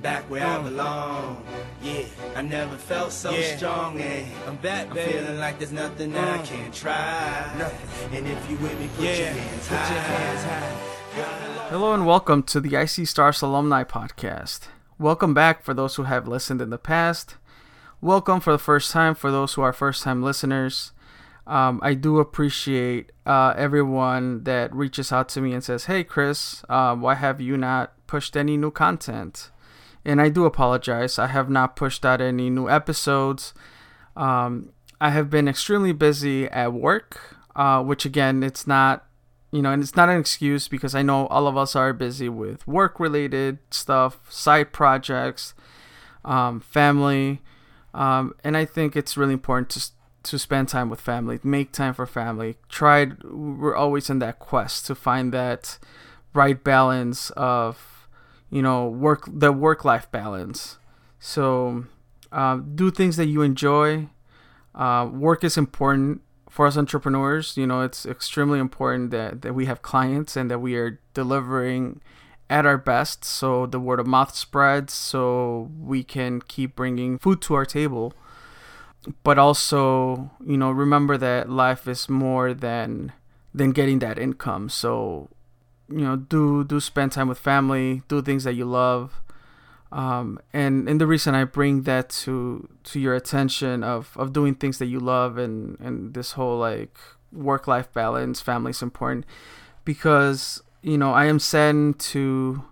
I'm back where I belong. Yeah, I never felt so Yeah. strong. And I'm back, I'm baby. feeling like there's nothing that I Uh. can't try. Nothing. And if you with me, put Yeah, your hands put high. your hands high. Hello and welcome to the IC Stars Alumni Podcast. Welcome back for those who have listened in the past. Welcome for the first time for those who are first time listeners. Um, I do appreciate uh, everyone that reaches out to me and says, Hey, Chris, uh, why have you not pushed any new content? And I do apologize. I have not pushed out any new episodes. Um, I have been extremely busy at work, uh, which again, it's not you know, and it's not an excuse because I know all of us are busy with work related stuff, side projects, um, family, um, and I think it's really important to to spend time with family, make time for family. Try. We're always in that quest to find that right balance of, you know, work the work life balance. So, um, do things that you enjoy. Uh, work is important for us entrepreneurs, you know, it's extremely important that, that we have clients and that we are delivering at our best so the word of mouth spreads so we can keep bringing food to our table. But also, you know, remember that life is more than than getting that income. So, you know, do do spend time with family, do things that you love. Um, and and the reason I bring that to to your attention of, of doing things that you love and, and this whole like work life balance, family is important because you know I am saddened to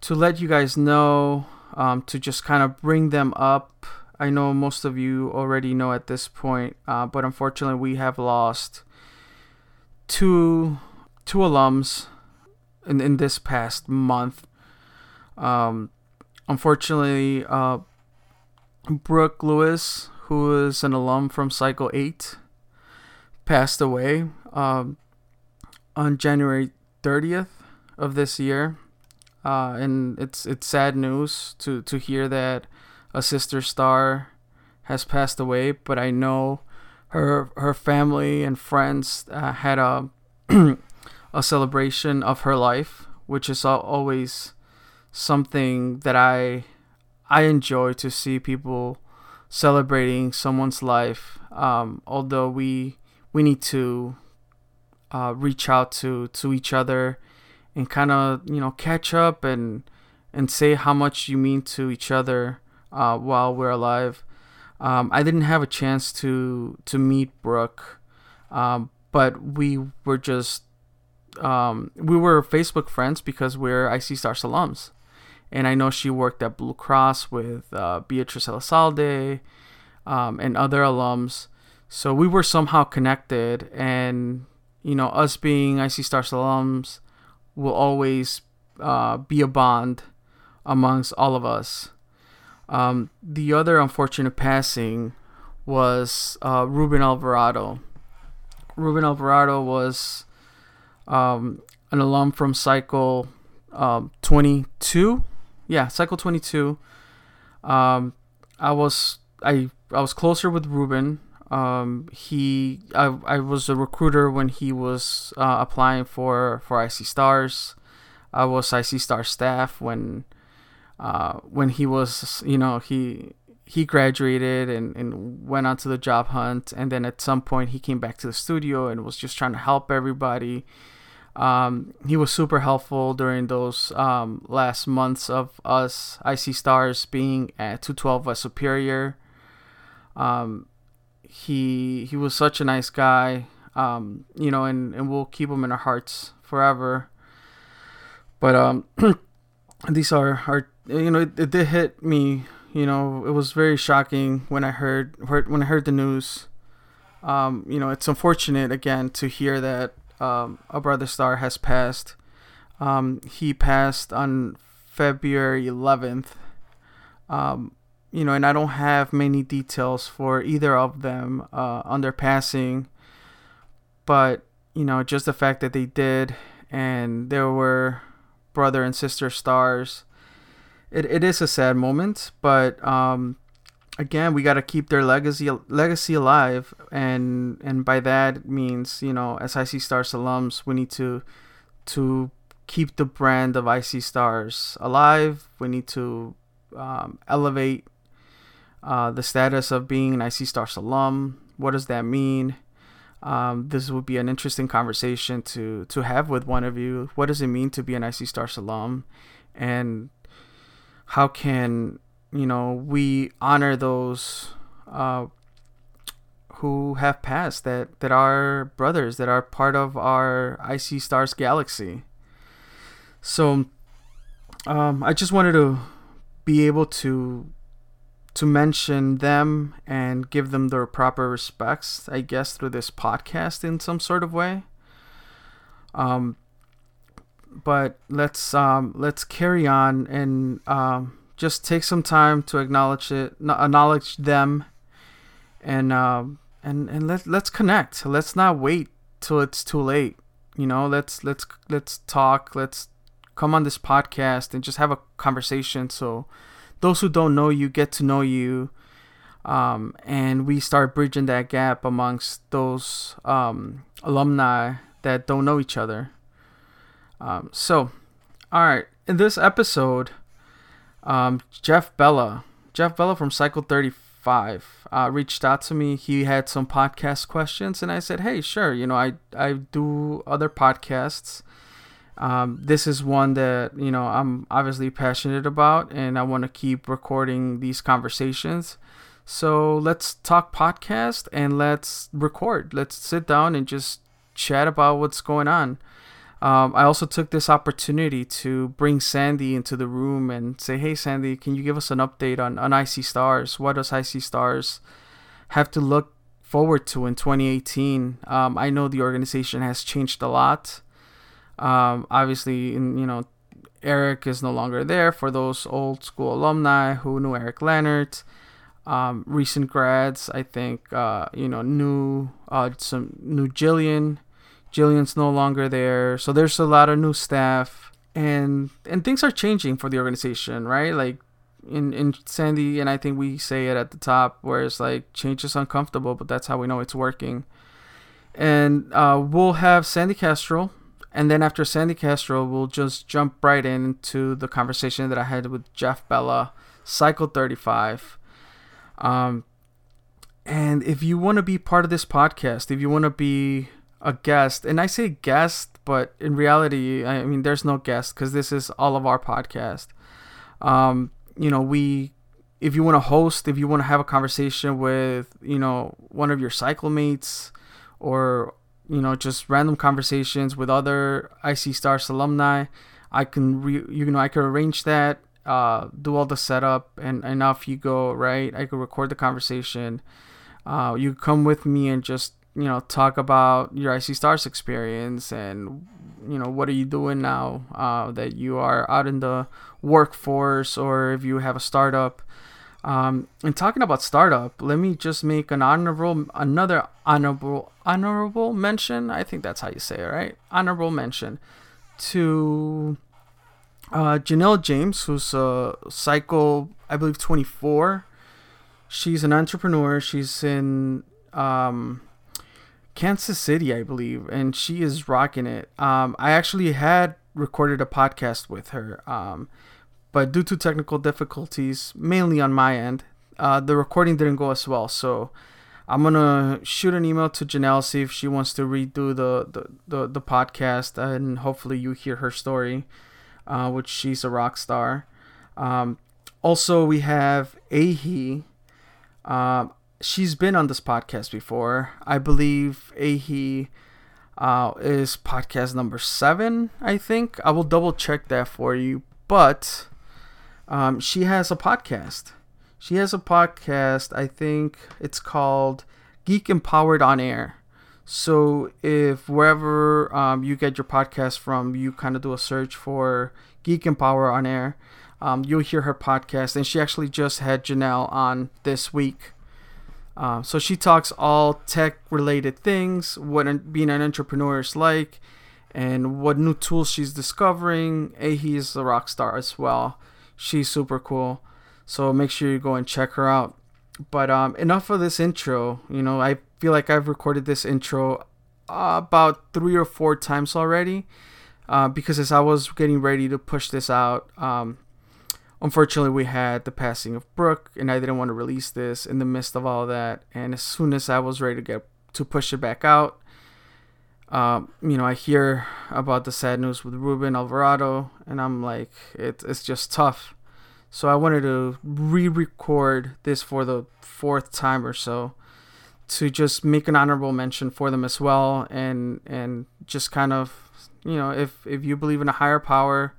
to let you guys know um, to just kind of bring them up. I know most of you already know at this point, uh, but unfortunately we have lost two two alums in in this past month. Um, unfortunately, uh, Brooke Lewis, who is an alum from Cycle 8, passed away um, on January 30th of this year. Uh, and it's it's sad news to, to hear that a sister star has passed away, but I know her her family and friends uh, had a a celebration of her life, which is always something that I I enjoy to see people celebrating someone's life. Um, although we we need to uh, reach out to to each other and kind of you know catch up and and say how much you mean to each other uh, while we're alive. Um, I didn't have a chance to to meet Brooke, um, but we were just um, we were Facebook friends because we're IC Stars alums and I know she worked at Blue Cross with uh, Beatrice Elizalde um, and other alums. So we were somehow connected, and you know, us being IC Stars alums will always uh, be a bond amongst all of us. Um, the other unfortunate passing was uh, Ruben Alvarado. Ruben Alvarado was um, an alum from Cycle um, 22 yeah, Cycle 22. Um, I was I I was closer with Ruben. Um, he I, I was a recruiter when he was uh, applying for for IC Stars. I was IC Star staff when uh, when he was you know he he graduated and, and went on to the job hunt and then at some point he came back to the studio and was just trying to help everybody um, he was super helpful during those um, last months of us IC Stars being at 212 West Superior. Um, he he was such a nice guy, um, you know, and, and we'll keep him in our hearts forever. But um, these are are you know it, it did hit me. You know, it was very shocking when I heard, heard when I heard the news. Um, you know, it's unfortunate again to hear that um, a brother star has passed. Um, he passed on February 11th. Um, you know, and I don't have many details for either of them uh, on their passing, but you know, just the fact that they did, and there were brother and sister stars. It, it is a sad moment, but um, again, we got to keep their legacy legacy alive, and and by that means you know, as IC Stars alums, we need to to keep the brand of IC Stars alive. We need to um, elevate uh, the status of being an IC Stars alum. What does that mean? Um, this would be an interesting conversation to to have with one of you. What does it mean to be an IC Stars alum, and how can you know we honor those uh, who have passed that that are brothers that are part of our IC Stars galaxy. So, um, I just wanted to be able to to mention them and give them their proper respects, I guess, through this podcast in some sort of way. Um, but let's um, let's carry on and um, just take some time to acknowledge it, acknowledge them, and um, and and let let's connect. Let's not wait till it's too late. You know, let's let's let's talk. Let's come on this podcast and just have a conversation. So those who don't know you get to know you um, and we start bridging that gap amongst those um, alumni that don't know each other um, so all right in this episode um, jeff bella jeff bella from cycle 35 uh, reached out to me he had some podcast questions and i said hey sure you know i, I do other podcasts um, this is one that you know I'm obviously passionate about, and I want to keep recording these conversations. So let's talk podcast and let's record. Let's sit down and just chat about what's going on. Um, I also took this opportunity to bring Sandee into the room and say, "Hey, Sandee, can you give us an update on on IC Stars? What does IC Stars have to look forward to in 2018?" Um, I know the organization has changed a lot. Um, obviously, in, you know, Eric is no longer there for those old school alumni who knew Eric Leonard. Um, recent grads, I think, uh, you know, new uh, some new Jillian. Jillian's no longer there, so there's a lot of new staff, and and things are changing for the organization, right? Like in in Sandee, and I think we say it at the top, where it's like change is uncomfortable, but that's how we know it's working. And uh, we'll have Sandee Kastrul and then after Sandee Kastrul, we'll just jump right into the conversation that I had with Jeff Bella, Cycle 35. Um, and if you want to be part of this podcast, if you want to be a guest, and I say guest, but in reality, I mean, there's no guest because this is all of our podcast. Um, you know, we, if you want to host, if you want to have a conversation with, you know, one of your cycle mates or you know just random conversations with other IC Stars alumni. I can re- you know I could arrange that, uh, do all the setup, and and off you go. Right, I could record the conversation. Uh, you come with me and just you know talk about your IC Stars experience and you know what are you doing now uh, that you are out in the workforce or if you have a startup um, and talking about startup, let me just make an honorable, another honorable, honorable mention. I think that's how you say it, right? Honorable mention to uh, Janelle James, who's a cycle, I believe, 24. She's an entrepreneur. She's in um, Kansas City, I believe, and she is rocking it. Um, I actually had recorded a podcast with her. Um, but due to technical difficulties, mainly on my end, uh, the recording didn't go as well. So I'm gonna shoot an email to Janelle see if she wants to redo the the, the, the podcast, and hopefully you hear her story, uh, which she's a rock star. Um, also, we have Ahi. Um, she's been on this podcast before. I believe Ahi uh, is podcast number seven. I think I will double check that for you, but um, she has a podcast. She has a podcast. I think it's called Geek Empowered on Air. So if wherever um, you get your podcast from, you kind of do a search for Geek Empower on Air, um, you'll hear her podcast. And she actually just had Janelle on this week. Uh, so she talks all tech related things, what being an entrepreneur is like, and what new tools she's discovering. Ahi is a rock star as well. She's super cool. So make sure you go and check her out. But um, enough of this intro. You know, I feel like I've recorded this intro uh, about three or four times already. uh, because as I was getting ready to push this out, um, unfortunately we had the passing of Brooke, and I didn't want to release this in the midst of all that. And as soon as I was ready to get to push it back out, um, you know, I hear about the sad news with Ruben Alvarado, and I'm like, it, it's just tough. So I wanted to re-record this for the fourth time or so to just make an honorable mention for them as well, and and just kind of, you know, if if you believe in a higher power,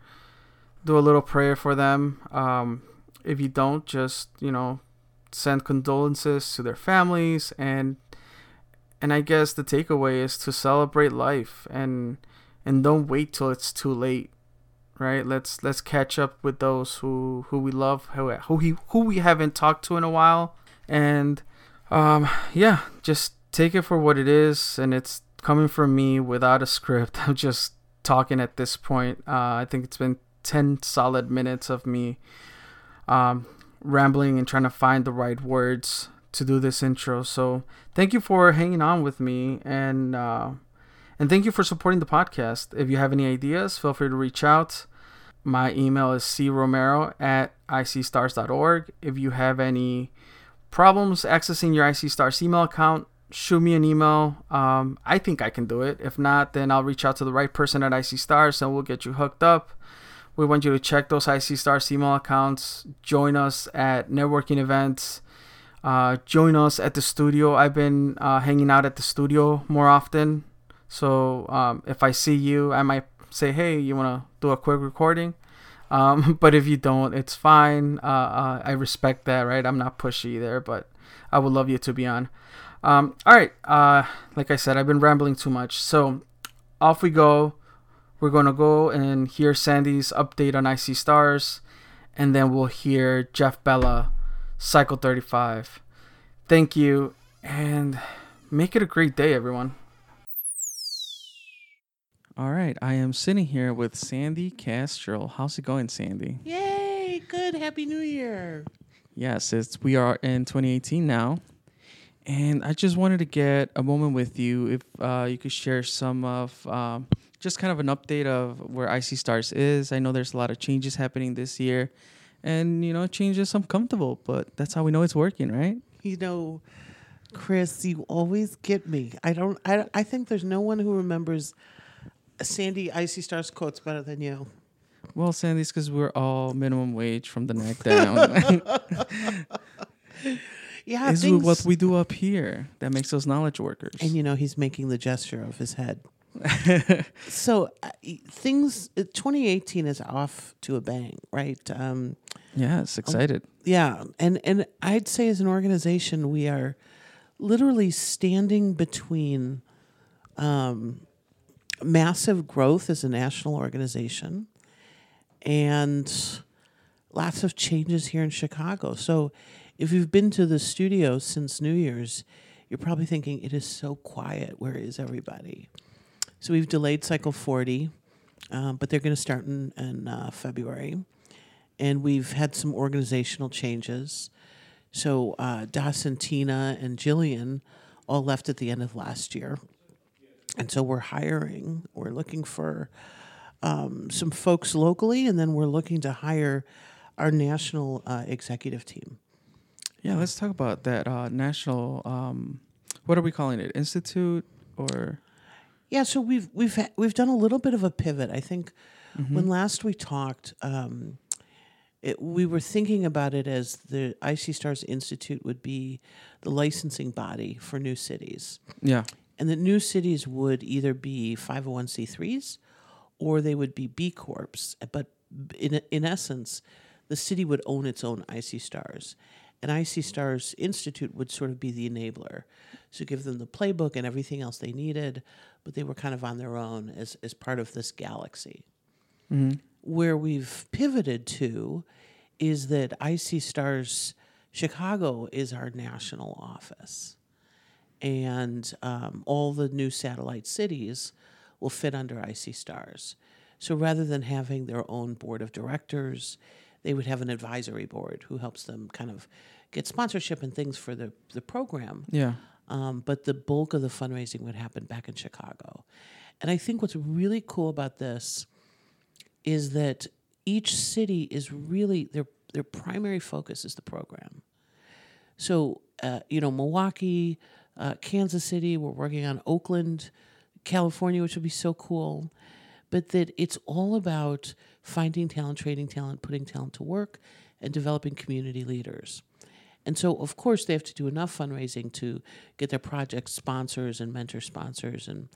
do a little prayer for them. Um, if you don't, just you know, send condolences to their families and and I guess the takeaway is to celebrate life and and don't wait till it's too late. Right? Let's let's catch up with those who who we love, who who, he, who we haven't talked to in a while and um yeah, just take it for what it is and it's coming from me without a script. I'm just talking at this point. Uh, I think it's been 10 solid minutes of me um, rambling and trying to find the right words to do this intro. So thank you for hanging on with me and uh, and thank you for supporting the podcast. If you have any ideas, feel free to reach out. My email is cromero at icstars.org. If you have any problems accessing your IC Stars email account, shoot me an email. Um, I think I can do it. If not, then I'll reach out to the right person at IC Stars and we'll get you hooked up. We want you to check those IC Stars email accounts. Join us at networking events uh, join us at the studio. I've been uh, hanging out at the studio more often. So um, if I see you, I might say, hey, you want to do a quick recording? Um, but if you don't, it's fine. Uh, uh, I respect that, right? I'm not pushy there, but I would love you to be on. Um, all right. Uh, like I said, I've been rambling too much. So off we go. We're going to go and hear Sandee's update on IC Stars. And then we'll hear Jeff Bella Cycle 35. Thank you, and make it a great day, everyone. All right, I am sitting here with Sandee Kastrul. How's it going, Sandee? Yay! Good. Happy New Year. Yes, it's we are in 2018 now, and I just wanted to get a moment with you if uh, you could share some of um, just kind of an update of where IC Stars is. I know there's a lot of changes happening this year, and you know, changes uncomfortable, but that's how we know it's working, right? You know, Chris, you always get me. I don't. I. I think there's no one who remembers Sandee IC Stars quotes better than you. Well, Sandee's because we're all minimum wage from the neck down. Yeah, is things, what we do up here that makes us knowledge workers. and you know he's making the gesture of his head. so uh, things. uh, 2018 is off to a bang, right? Um, yes, excited. Yeah, and and I'd say as an organization, we are literally standing between um, massive growth as a national organization and lots of changes here in Chicago. So, if you've been to the studio since New Year's, you're probably thinking it is so quiet. Where is everybody? So we've delayed Cycle 40, um, but they're going to start in, in uh, February and we've had some organizational changes. So uh, Das and Tina and Jillian all left at the end of last year, and so we're hiring. We're looking for um, some folks locally, and then we're looking to hire our national uh, executive team. Yeah, let's talk about that uh, national. Um, what are we calling it? Institute or? Yeah, so we've we've ha- we've done a little bit of a pivot. I think when last we talked, um, it, we were thinking about it as the IC Stars Institute would be the licensing body for new cities, Yeah. and that new cities would either be five hundred one c threes, or they would be B corps. But in in essence, the city would own its own IC Stars, and IC Stars Institute would sort of be the enabler, so give them the playbook and everything else they needed, but they were kind of on their own as as part of this galaxy. Where we've pivoted to is that IC Stars Chicago is our national office. And um, all the new satellite cities will fit under IC Stars. So rather than having their own board of directors, they would have an advisory board who helps them kind of get sponsorship and things for the, the program. Yeah. Um, but the bulk of the fundraising would happen back in Chicago. And I think what's really cool about this is that each city is really their their primary focus is the program. So, uh, you know, Milwaukee, uh, Kansas City, we're working on Oakland, California, which would be so cool. But that it's all about finding talent, trading talent, putting talent to work, and developing community leaders. And so, of course, they have to do enough fundraising to get their project sponsors and mentor sponsors and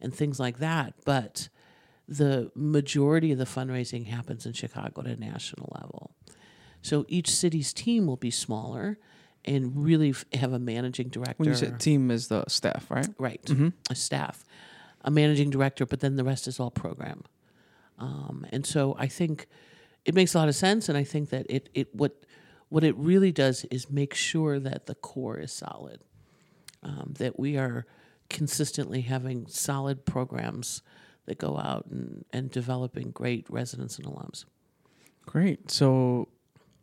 and things like that. But the majority of the fundraising happens in Chicago at a national level. So each city's team will be smaller and really f- have a managing director. When you said team is the staff, right? right, a staff, a managing director, but then the rest is all program. Um, and so I think it makes a lot of sense, and I think that it it what what it really does is make sure that the core is solid, um, that we are consistently having solid programs that go out and, and developing great residents and alums. Great. So,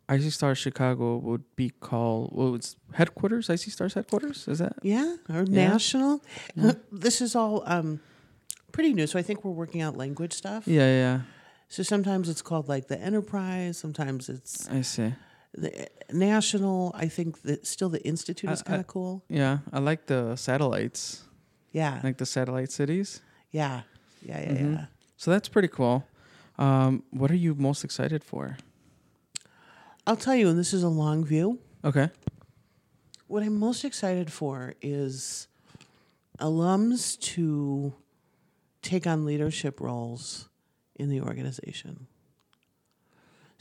IC Stars Chicago would be called. Well, it's headquarters. IC Stars headquarters. Is that? Yeah, or national. this is all um, pretty new, so I think we're working out language stuff. Yeah, yeah. So sometimes it's called like the enterprise. Sometimes it's I see. The national. I think that still the institute is kind of cool. Yeah, I like the satellites, Yeah, like the satellite cities. yeah, yeah, yeah, Mhm. yeah. So that's pretty cool. Um, what are you most excited for? I'll tell you, and this is a long view. Okay. What I'm most excited for is alums to take on leadership roles in the organization.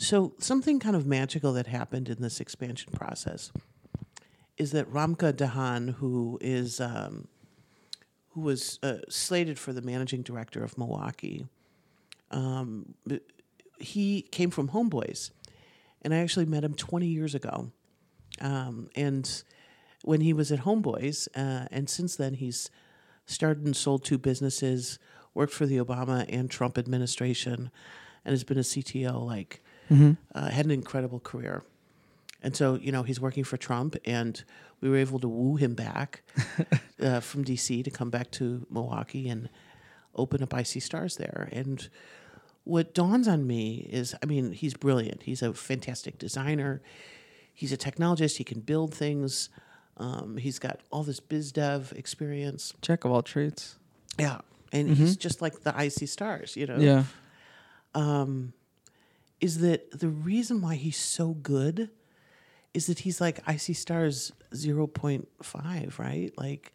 So, something kind of magical that happened in this expansion process is that Ramka Dahan, who is um, who was uh, slated for the managing director of Milwaukee, um, he came from Homeboyz, and I actually met him 20 years ago. Um, and when he was at Homeboyz, uh, and since then he's started and sold two businesses, worked for the Obama and Trump administration, and has been a CTO. Like, uh, had an incredible career. And so, you know, he's working for Trump, and we were able to woo him back uh, from DC to come back to Milwaukee and open up IC Stars there. And what dawns on me is, I mean, he's brilliant. He's a fantastic designer. He's a technologist. He can build things. Um, he's got all this biz dev experience. Jack of all trades. Yeah, and he's just like the IC Stars, you know Yeah. Is that the reason why he's so good is that he's like IC Stars 0.5, right? Like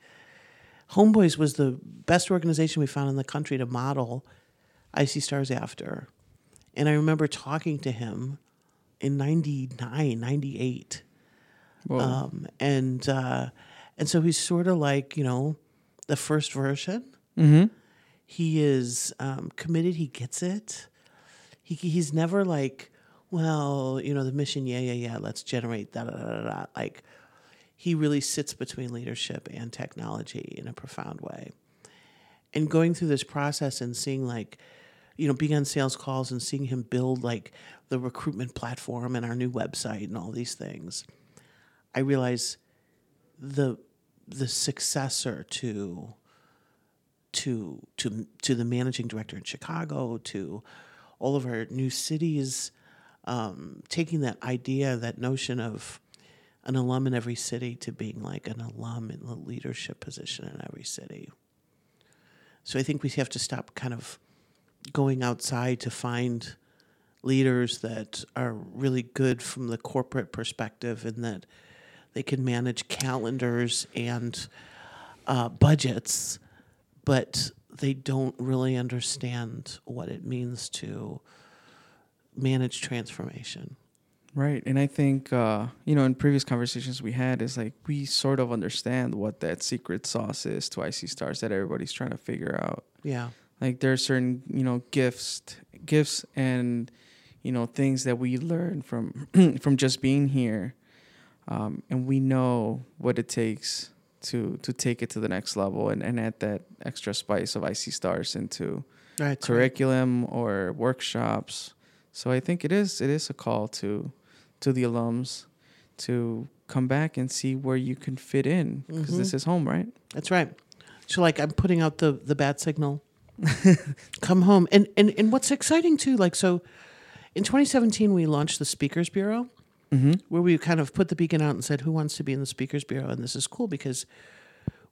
Homeboyz was the best organization we found in the country to model IC Stars after. And I remember talking to him in 99, 98. Whoa. Um, and uh, and so he's sort of like, you know, the first version. mm-hmm. He is um, committed. He gets it. He he's never like, well, you know, the mission. Yeah, yeah, yeah. Let's generate da. Like, he really sits between leadership and technology in a profound way. And going through this process and seeing like, you know, being on sales calls and seeing him build like the recruitment platform and our new website and all these things, I realize the the successor to to to to the managing director in Chicago, to all of our new cities, um, taking that idea, that notion of an alum in every city to being like an alum in the leadership position in every city. So I think we have to stop kind of going outside to find leaders that are really good from the corporate perspective and that they can manage calendars and uh, budgets, but they don't really understand what it means to manage transformation. Right. And I think, uh, you know, in previous conversations we had, is like we sort of understand what that secret sauce is to IC Stars that everybody's trying to figure out. Yeah. Like there are certain, you know, gifts, gifts and, you know, things that we learn from from just being here. Um, and we know what it takes to to take it to the next level and, and add that extra spice of IC Stars into Right. curriculum or workshops. So I think it is it is a call to to the alums to come back and see where you can fit in because this mm-hmm. is home, right? That's right. So, like, I'm putting out the, the bat signal come home. And, and and what's exciting too, like so, in 2017 we launched the Speakers Bureau, where we kind of put the beacon out and said, "Who wants to be in the Speakers Bureau?" And this is cool because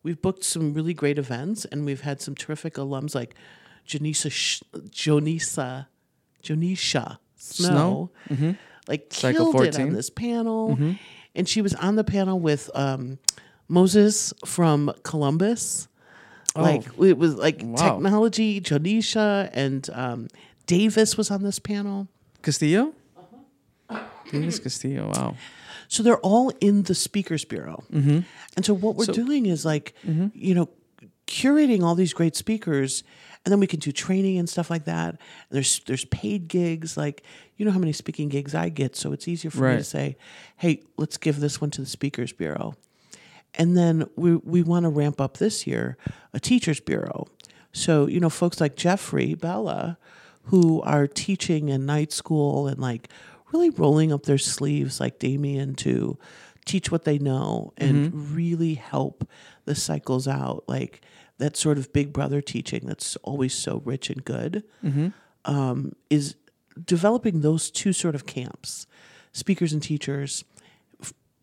we've booked some really great events, and we've had some terrific alums like Janisa, Sh- Jonisa, Jonisha Snow, Snow? like Cycle killed it on this panel, and she was on the panel with um, Moses from Columbus. Like it was like Wow. technology, Jonisha and um, Davis was on this panel. Castillo. Davis Castillo. Wow. So they're all in the Speakers Bureau. Mm-hmm. And so what we're doing is like, you know, curating all these great speakers, and then we can do training and stuff like that. There's there's paid gigs, like you know how many speaking gigs I get, so it's easier for me to say, hey, let's give this one to the Speakers Bureau. And then we we want to ramp up this year a teachers bureau. So, you know, folks like Jeffrey Bella, who are teaching in night school and like really rolling up their sleeves like Damien to teach what they know and really help the cycles out. Like that sort of big brother teaching that's always so rich and good um, is developing those two sort of camps, speakers and teachers,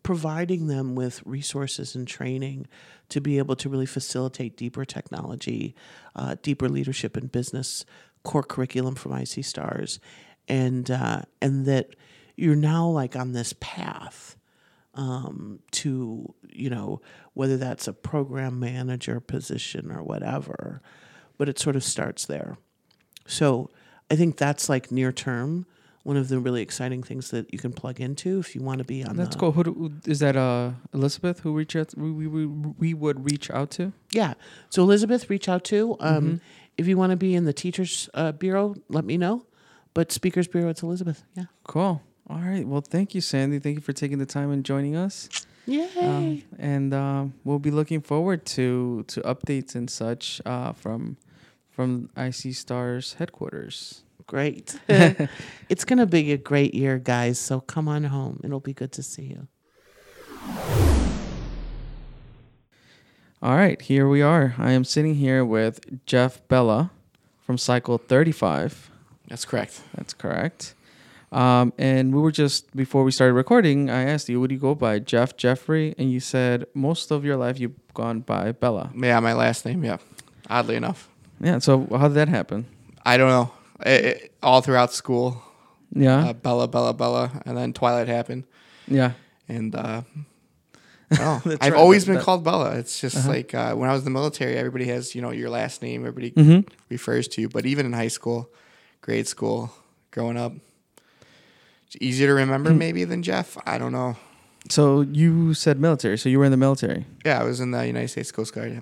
providing them with resources and training to be able to really facilitate deeper technology, uh, deeper leadership in business, core curriculum from IC Stars, and uh, and that you're now like on this path um, to you know whether that's a program manager position or whatever, but it sort of starts there. So I think that's like near term. One of the really exciting things that you can plug into if you want to be on. That's the, cool. Who do, is that? Uh, Elizabeth, who reach out? We, we, we, we would reach out to. Yeah. So Elizabeth, reach out to. Um, Mm-hmm. If you want to be in the teachers uh, bureau, let me know. But speakers bureau, it's Elizabeth. Yeah. Cool. All right. Well, thank you, Sandee. Thank you for taking the time and joining us. Yay. Um, and um, we'll be looking forward to to updates and such uh, from from IC Stars headquarters. Great. it's going to be a great year, guys. So come on home. It'll be good to see you. All right, here we are. I am sitting here with Jeff Bella from Cycle 35. That's correct. That's correct. Um, and we were just before we started recording. I asked you, "What do you go by, Jeff, Jeffrey?" And you said most of your life you've gone by Bella. Yeah, my last name. Yeah, oddly enough, Yeah. So how did that happen? I don't know. It, it- all throughout school, Yeah. uh, Bella, Bella, Bella, and then Twilight happened, yeah. and uh, oh, I've right, always been that- called Bella. It's just Uh-huh. like uh, when I was in the military, everybody has you know your last name. Everybody Mm-hmm. refers to you, but even in high school, grade school, growing up, it's easier to remember Hmm. maybe than Jeff. I don't know. So you said military. So you were in the military. Yeah, I was in the United States Coast Guard. Yeah.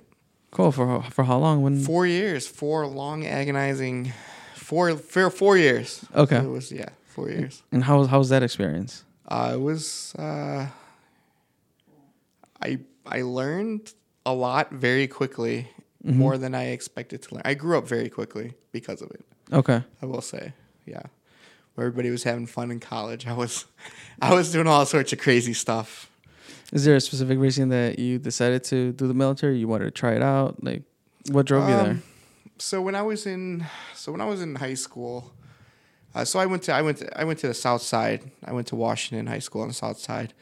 Cool. For how- for how long? When? Four years, four long agonizing, four for four years. Okay. it was yeah, four years. And how was how was that experience? Uh, it was uh, I I learned a lot very quickly, Mm-hmm. more than I expected to learn. I grew up very quickly because of it. Okay. I will say, yeah. Where everybody was having fun in college, I was, I was doing all sorts of crazy stuff. Is there a specific reason that you decided to do the military? You wanted to try it out? Like, what drove you there? Um, So when I was in, so when I was in high school, uh, so I went to I went to, I went to the South Side. I went to Washington High School on the South Side.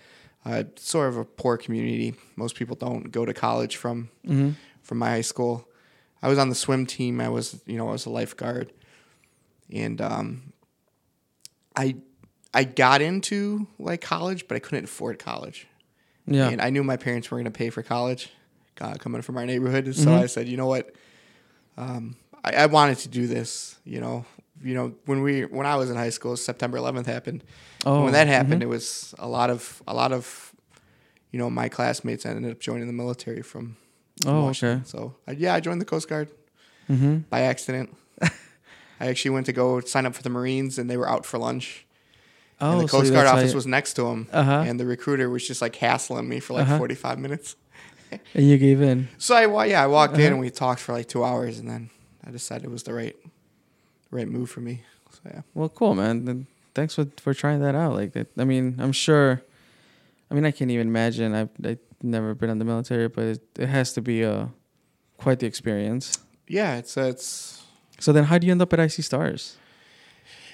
Uh, sort of a poor community. Most people don't go to college from Mm-hmm. from my high school. I was on the swim team. I was you know I was a lifeguard, and um, I I got into like college, but I couldn't afford college. Yeah. And I knew my parents weren't going to pay for college uh, coming from our neighborhood. So Mm-hmm. I said, you know what? Um, I, I wanted to do this. You know, you know when we when I was in high school, September 11th happened. oh, when that happened, mhm. it was a lot of a lot of you know my classmates ended up joining the military from. from Oh, Washington. okay. So yeah, I joined the Coast Guard Mm-hmm. by accident. I actually went to go sign up for the Marines, and they were out for lunch. Oh, and the so Coast Guard office was next to him, Uh-huh. and the recruiter was just like hassling me for like Uh-huh. 45 minutes. and you gave in. So I, wa- yeah, I walked in Uh-huh. and we talked for like two hours, and then I decided it was the right, right move for me. So yeah, Well, cool, man. Then thanks for for trying that out. Like, that, I mean, I'm sure. I mean, I can't even imagine. I've, I've never been in the military, but it, it has to be a quite the experience. yeah, it's uh, it's So then, how do you end up at IC Stars?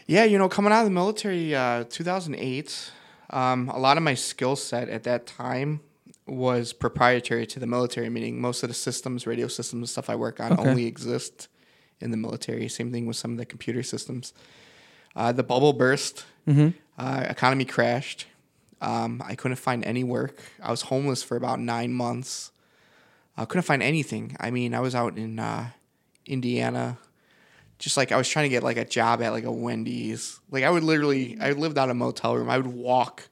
Yeah, you know, coming out of the military, uh, 2008, um, a lot of my skill set at that time was proprietary to the military, meaning most of the systems, radio systems, stuff I work on Okay. only exist in the military. Same thing with some of the computer systems. Uh, the bubble burst, Mm-hmm. uh, economy crashed. Um, I couldn't find any work. I was homeless for about nine months. I couldn't find anything. I mean, I was out in uh, Indiana, just like I was trying to get like a job at like a Wendy's. Like I would literally, I lived out of a motel room. I would walk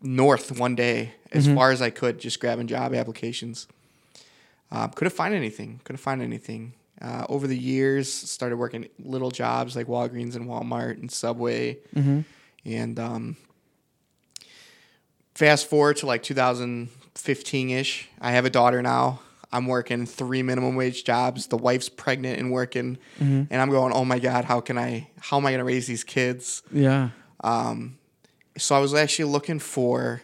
north one day as far as I could, just grabbing job applications. Um, couldn't find anything. Couldn't find anything. Uh, over the years, started working little jobs like Walgreens and Walmart and Subway, and um, fast forward to like 2015 ish. I have a daughter now. I'm working three minimum wage jobs. The wife's pregnant and working, and I'm going, oh my god, how can I? How am I gonna raise these kids? Yeah. Um, so I was actually looking for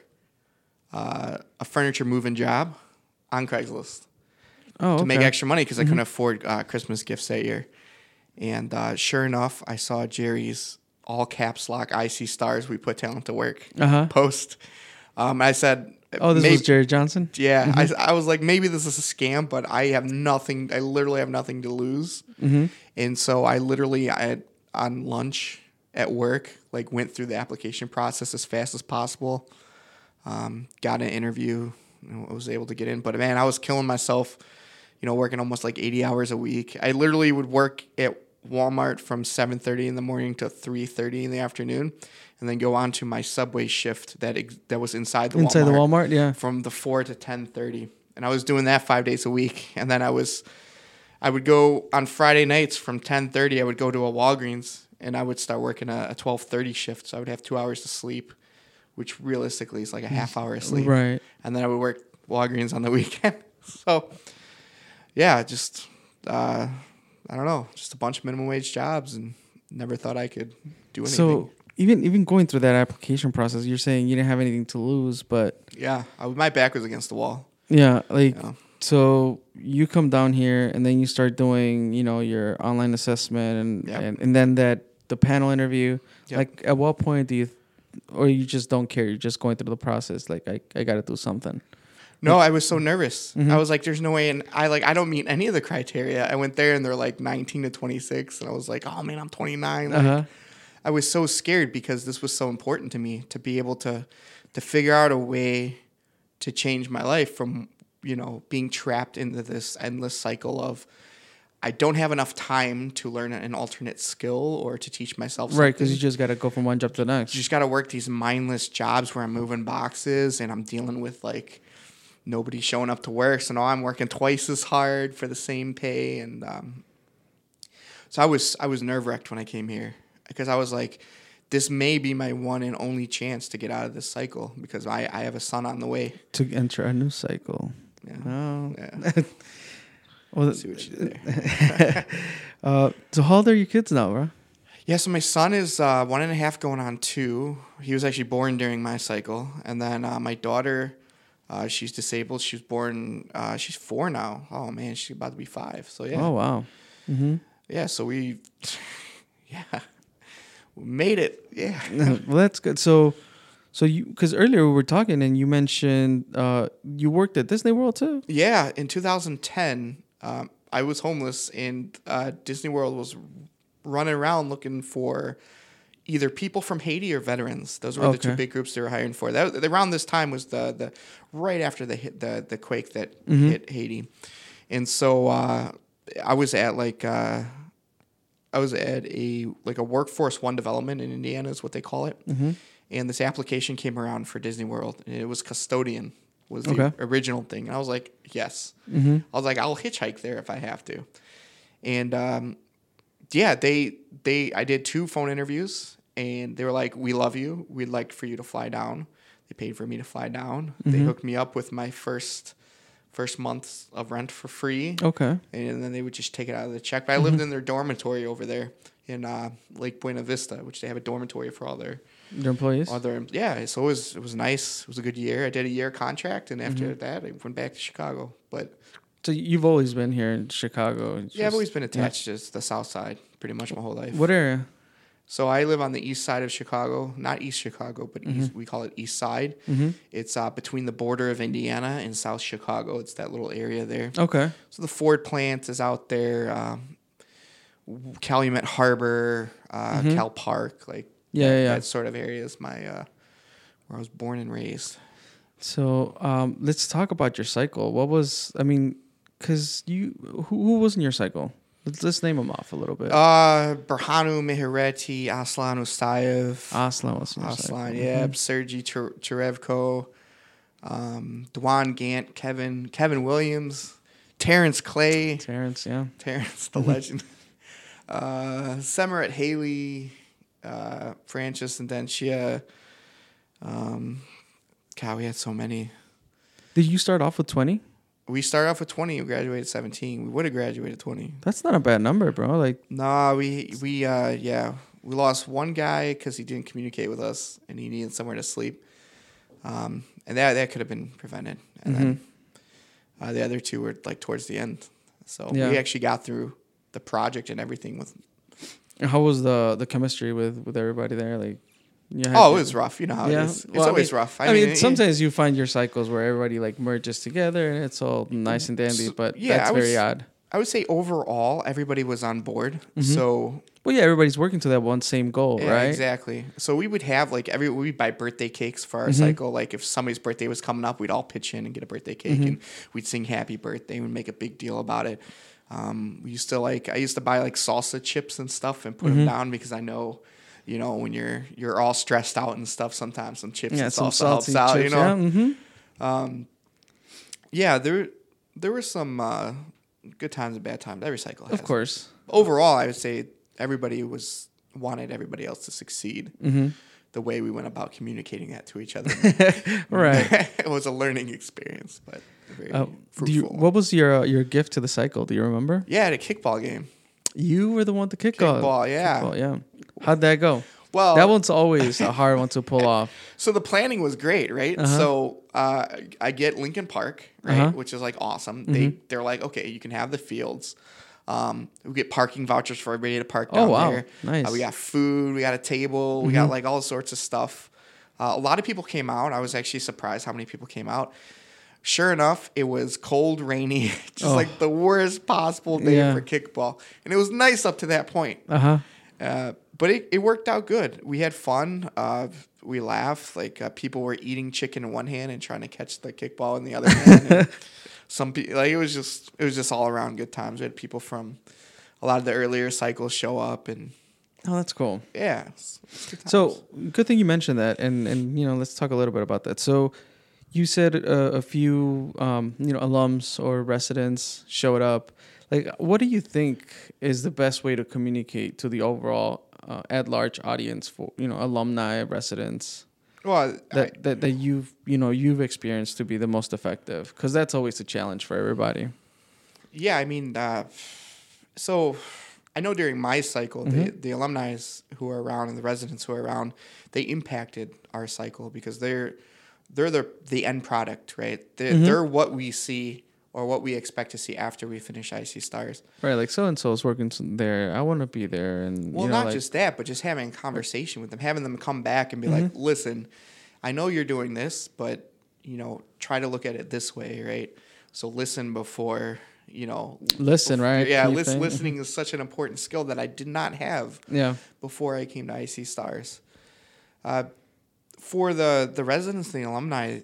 uh, a furniture moving job on Craigslist Oh, to make extra money because I couldn't afford uh, Christmas gifts that year. And uh, sure enough, I saw Jerry's all caps lock IC stars. We put talent to work Uh-huh. post. Um, I said, Oh, this maybe- was Jerry Johnson. Yeah, I, I was like, maybe this is a scam, but I have nothing. I literally have nothing to lose. And so I literally, I on lunch at work, like went through the application process as fast as possible. Um, got an interview, I was able to get in. But man, I was killing myself. You know, working almost like eighty hours a week. I literally would work at Walmart from seven thirty in the morning to three thirty in the afternoon, and then go on to my subway shift that ex- that was inside the Inside the Walmart Walmart, yeah. from the four to ten thirty, and I was doing that five days a week. And then I was, I would go on Friday nights from ten thirty. I would go to a Walgreens, and I would start working a, a twelve thirty shift. So I would have two hours to sleep, which realistically is like a half hour of sleep. Right. And then I would work Walgreens on the weekend. so, yeah, just uh, I don't know, just a bunch of minimum wage jobs, and never thought I could do anything. So even even going through that application process, you're saying you didn't have anything to lose, but yeah, I, my back was against the wall. yeah, like Yeah. so you come down here and then you start doing you know your online assessment and Yep. and, and then that the panel interview. Yep. Like at what point do you, or you just don't care? You're just going through the process. Like I I got to do something. No, I was so nervous. Mm-hmm. I was like, "There's no way," and I like I don't meet any of the criteria. I went there and they're like 19 to 26, and I was like, "Oh man, I'm 29." Like, Uh-huh. I was so scared because this was so important to me to be able to to figure out a way to change my life from you know being trapped into this endless cycle of I don't have enough time to learn an alternate skill or to teach myself Right, because you just got to go from one job to the next. you just got to work these mindless jobs where I'm moving boxes and I'm dealing with like nobody showing up to work. So now I'm working twice as hard for the same pay, and um, so I was I was nerve wracked when I came here because I was like, this may be my one and only chance to get out of this cycle because I I have a son on the way. to enter a new cycle. Yeah. Oh, Yeah. well, See what you did there. uh, so how old are your kids now, bro? Yeah, so my son is uh, one and a half going on two. He was actually born during my cycle. And then uh, my daughter, uh, she's disabled. She was born, uh, she's four now. Oh, man, she's about to be five. So, yeah. Oh wow. Mm-hmm. Yeah, so we, yeah, made it. Yeah. well, that's good. So, so you because earlier we were talking and you mentioned uh, you worked at Disney World too. Yeah, in 2010, um, I was homeless, and uh, Disney World was running around looking for either people from Haiti or veterans. Those were the two big groups they were hiring for. That around this time was the the right after the hit the the quake that Mm-hmm. hit Haiti, and so uh, I was at like. I was at a like a workforce one development in Indiana is what they call it, Mm-hmm. and this application came around for Disney World, and it was custodian was the Okay. original thing, and I was like, yes, Mm-hmm. I was like, I'll hitchhike there if I have to, and um, yeah, they they I did two phone interviews, and they were like, we love you, we'd like for you to fly down. They paid for me to fly down. They Mm-hmm. hooked me up with my first first months of rent for free Okay. and then they would just take it out of the check. But I lived in their dormitory over there in uh, Lake Buena Vista, which they have a dormitory for all their Your employees. all their yeah. So it was it was nice. It was a good year. I did a year contract, and after that, I went back to Chicago. But So you've always been here in Chicago. It's yeah, I've always been attached to the South Side pretty much my whole life. What area? So I live on the east side of Chicago, not East Chicago, but Mm-hmm. east, we call it East Side. It's uh, between the border of Indiana and South Chicago. It's that little area there. Okay. So the Ford plant is out there. Um, Calumet Harbor, uh, Cal Park, like Mm-hmm. Yeah, that, yeah, yeah. that sort of area is my uh, where I was born and raised. So um, let's talk about your cycle. What was I mean? Because you, who, who was in your cycle? Let's, let's name them off a little bit. Uh, Berhanu Mihireti, Aslan Ustayev, Aslan Ustayev. Aslan, yeah, Sergey Ter- Terevko, um, Dwan Gant, Kevin, Kevin Williams, Terrence Clay, Terrence, yeah. Terrence the legend, uh, Semaret Haley, uh, Francis and Dentia. Um, God, we had so many. Did you start off with twenty? We started off with 20. We graduated 17. We would have graduated 20. That's not a bad number, bro. Like, Nah, we we uh yeah we lost one guy because he didn't communicate with us and he needed somewhere to sleep, um, and that that could have been prevented. And then uh, the other two were like towards the end, so Yeah. we actually got through the project and everything with. how was the the chemistry with with everybody there? Like. Oh, it was rough. You know how yeah, it is. It's Well, I always mean- rough. I, mean, it- sometimes you find your cycles where everybody like merges together and it's all nice and dandy, So- but yeah, that's I was- very odd. I would say overall everybody was on board. Mm-hmm. So Well, yeah, everybody's working to that one same goal, Yeah, right? exactly. So we would have like every we'd buy birthday cakes for our Mm-hmm. cycle. Like if somebody's birthday was coming up, we'd all pitch in and get a birthday cake, Mm-hmm. and we'd sing happy birthday. We'd make a big deal about it. Um, we used to like I used to buy like salsa chips and stuff and put Mm-hmm. them down because I know. You know, when you're you're all stressed out and stuff, sometimes some chips Yeah, and some salsa helps salty out. chips. you know, yeah, hmm yeah. There there were some uh, good times and bad times. Every cycle has. of course. Overall, I would say everybody was wanted everybody else to succeed. Mm-hmm. The way we went about communicating that to each other, Right. it was a learning experience, but very Uh, fruitful. do you, what was your uh, your gift to the cycle? Do you remember? yeah, at a kickball game. You were the one to kick off. Kickball, yeah. Kickball, yeah. How'd that go? Well, that one's always a hard one to pull off. So the planning was great, right? So uh, I get Lincoln Park, right, Uh-huh. which is like awesome. They Mm-hmm. they're like, okay, you can have the fields. Um, we get parking vouchers for everybody to park Oh, down wow. there. Nice. Mm-hmm. Uh, we got food. We got a table. We got like all sorts of stuff. Uh, a lot of people came out. I was actually surprised how many people came out. Sure enough, it was cold, rainy, just Oh. like the worst possible day Yeah. for kickball, and it was nice up to that point. Uh huh. Uh, but it, it worked out good. We had fun. Uh, we laughed. Like uh, people were eating chicken in one hand and trying to catch the kickball in the other hand. Some people like it was just it was just all around good times. We had people from a lot of the earlier cycles show up, and Oh, that's cool. yeah. it's- it's. So good thing you mentioned that, and and you know let's talk a little bit about that. So you said uh, a few um, you know alums or residents showed up. Like, what do you think is the best way to communicate to the overall uh, at large audience for you know alumni residents well, I- that, that that you've you know you've experienced to be the most effective? Because that's always a challenge for everybody. Yeah, I mean, uh, so I know during my cycle, the, the alumni who are around and the residents who are around, they impacted our cycle because they're they're the the end product, right? They're, they're what we see or what we expect to see after we finish IC Stars. Right, like so and so is working there. I want to be there, and Well, you know, not like, just that, but just having a conversation with them, having them come back and be like, "Listen, I know you're doing this, but you know, try to look at it this way, right? So listen before." You know, Listen, right? Yeah, lis- listening is such an important skill that I did not have yeah, before I came to IC Stars. Uh, for the the residents and the alumni,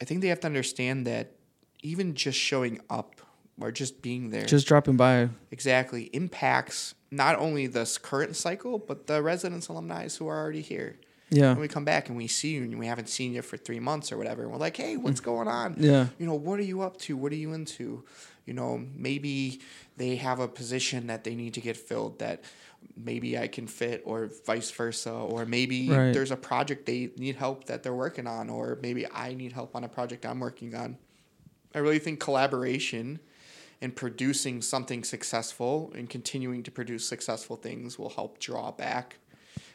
I think they have to understand that even just showing up or just being there just dropping by. exactly impacts not only this current cycle but the residents alumni who are already here. Yeah, When we come back and we see you and we haven't seen you for three months or whatever, and we're like, hey, what's going on? Yeah. You know, what are you up to? What are you into? You know, maybe they have a position that they need to get filled that maybe I can fit, or vice versa. Or maybe Right. there's a project they need help that they're working on, or maybe I need help on a project I'm working on. I really think collaboration and producing something successful and continuing to produce successful things will help draw back.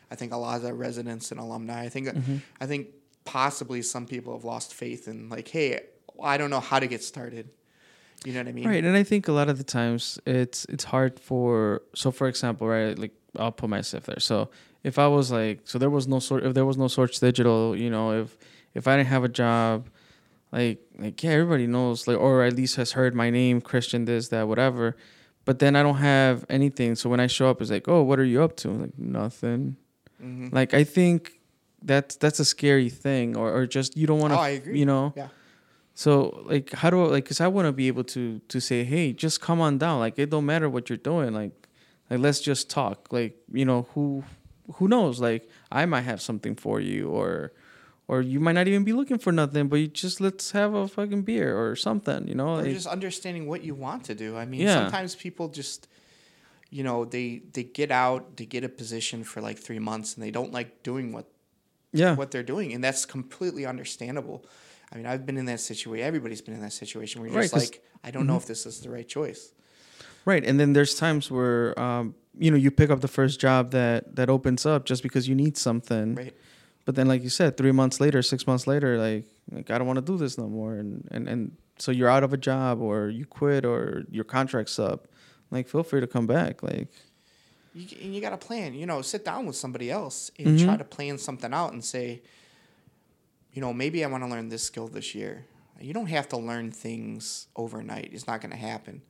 I think a lot of the residents and alumni. I think mm-hmm. I think possibly some people have lost faith in like, hey, I don't know how to get started. You know what I mean? Right, and I think a lot of the times it's it's hard for so for example, right, like I'll put myself there. So if I was like so there was no sort if there was no Source Digital, you know, if if I didn't have a job, like like yeah, everybody knows like or at least has heard my name, Christian this, that, whatever. But then I don't have anything. So when I show up it's like, Oh, what are you up to? I'm like, nothing. Mhm. Like I think that's that's a scary thing or, or just you don't want to Oh, I agree. you know Yeah. so like how do I like cuz I want to be able to to say hey just come on down like it don't matter what you're doing like like let's just talk like you know who who knows like I might have something for you or or you might not even be looking for nothing but you just let's have a fucking beer or something you know or like, just understanding what you want to do. I mean, Yeah. sometimes people just, you know, they they get out, they get a position for like three months, and they don't like doing what yeah what they're doing, and that's completely understandable. I mean, I've been in that situation. Everybody's been in that situation where you're Right, just Mm-hmm. like, I don't know if this is the right choice. Right, and then there's times where um, you know you pick up the first job that that opens up just because you need something. Right. But then, like you said, three months later, six months later, like like I don't want to do this no more, and and and so you're out of a job or you quit or your contract's up. Like, feel free to come back. Like, You, and you got to plan. You know, sit down with somebody else and mm-hmm. try to plan something out and say, you know, maybe I want to learn this skill this year. You don't have to learn things overnight. It's not going to happen.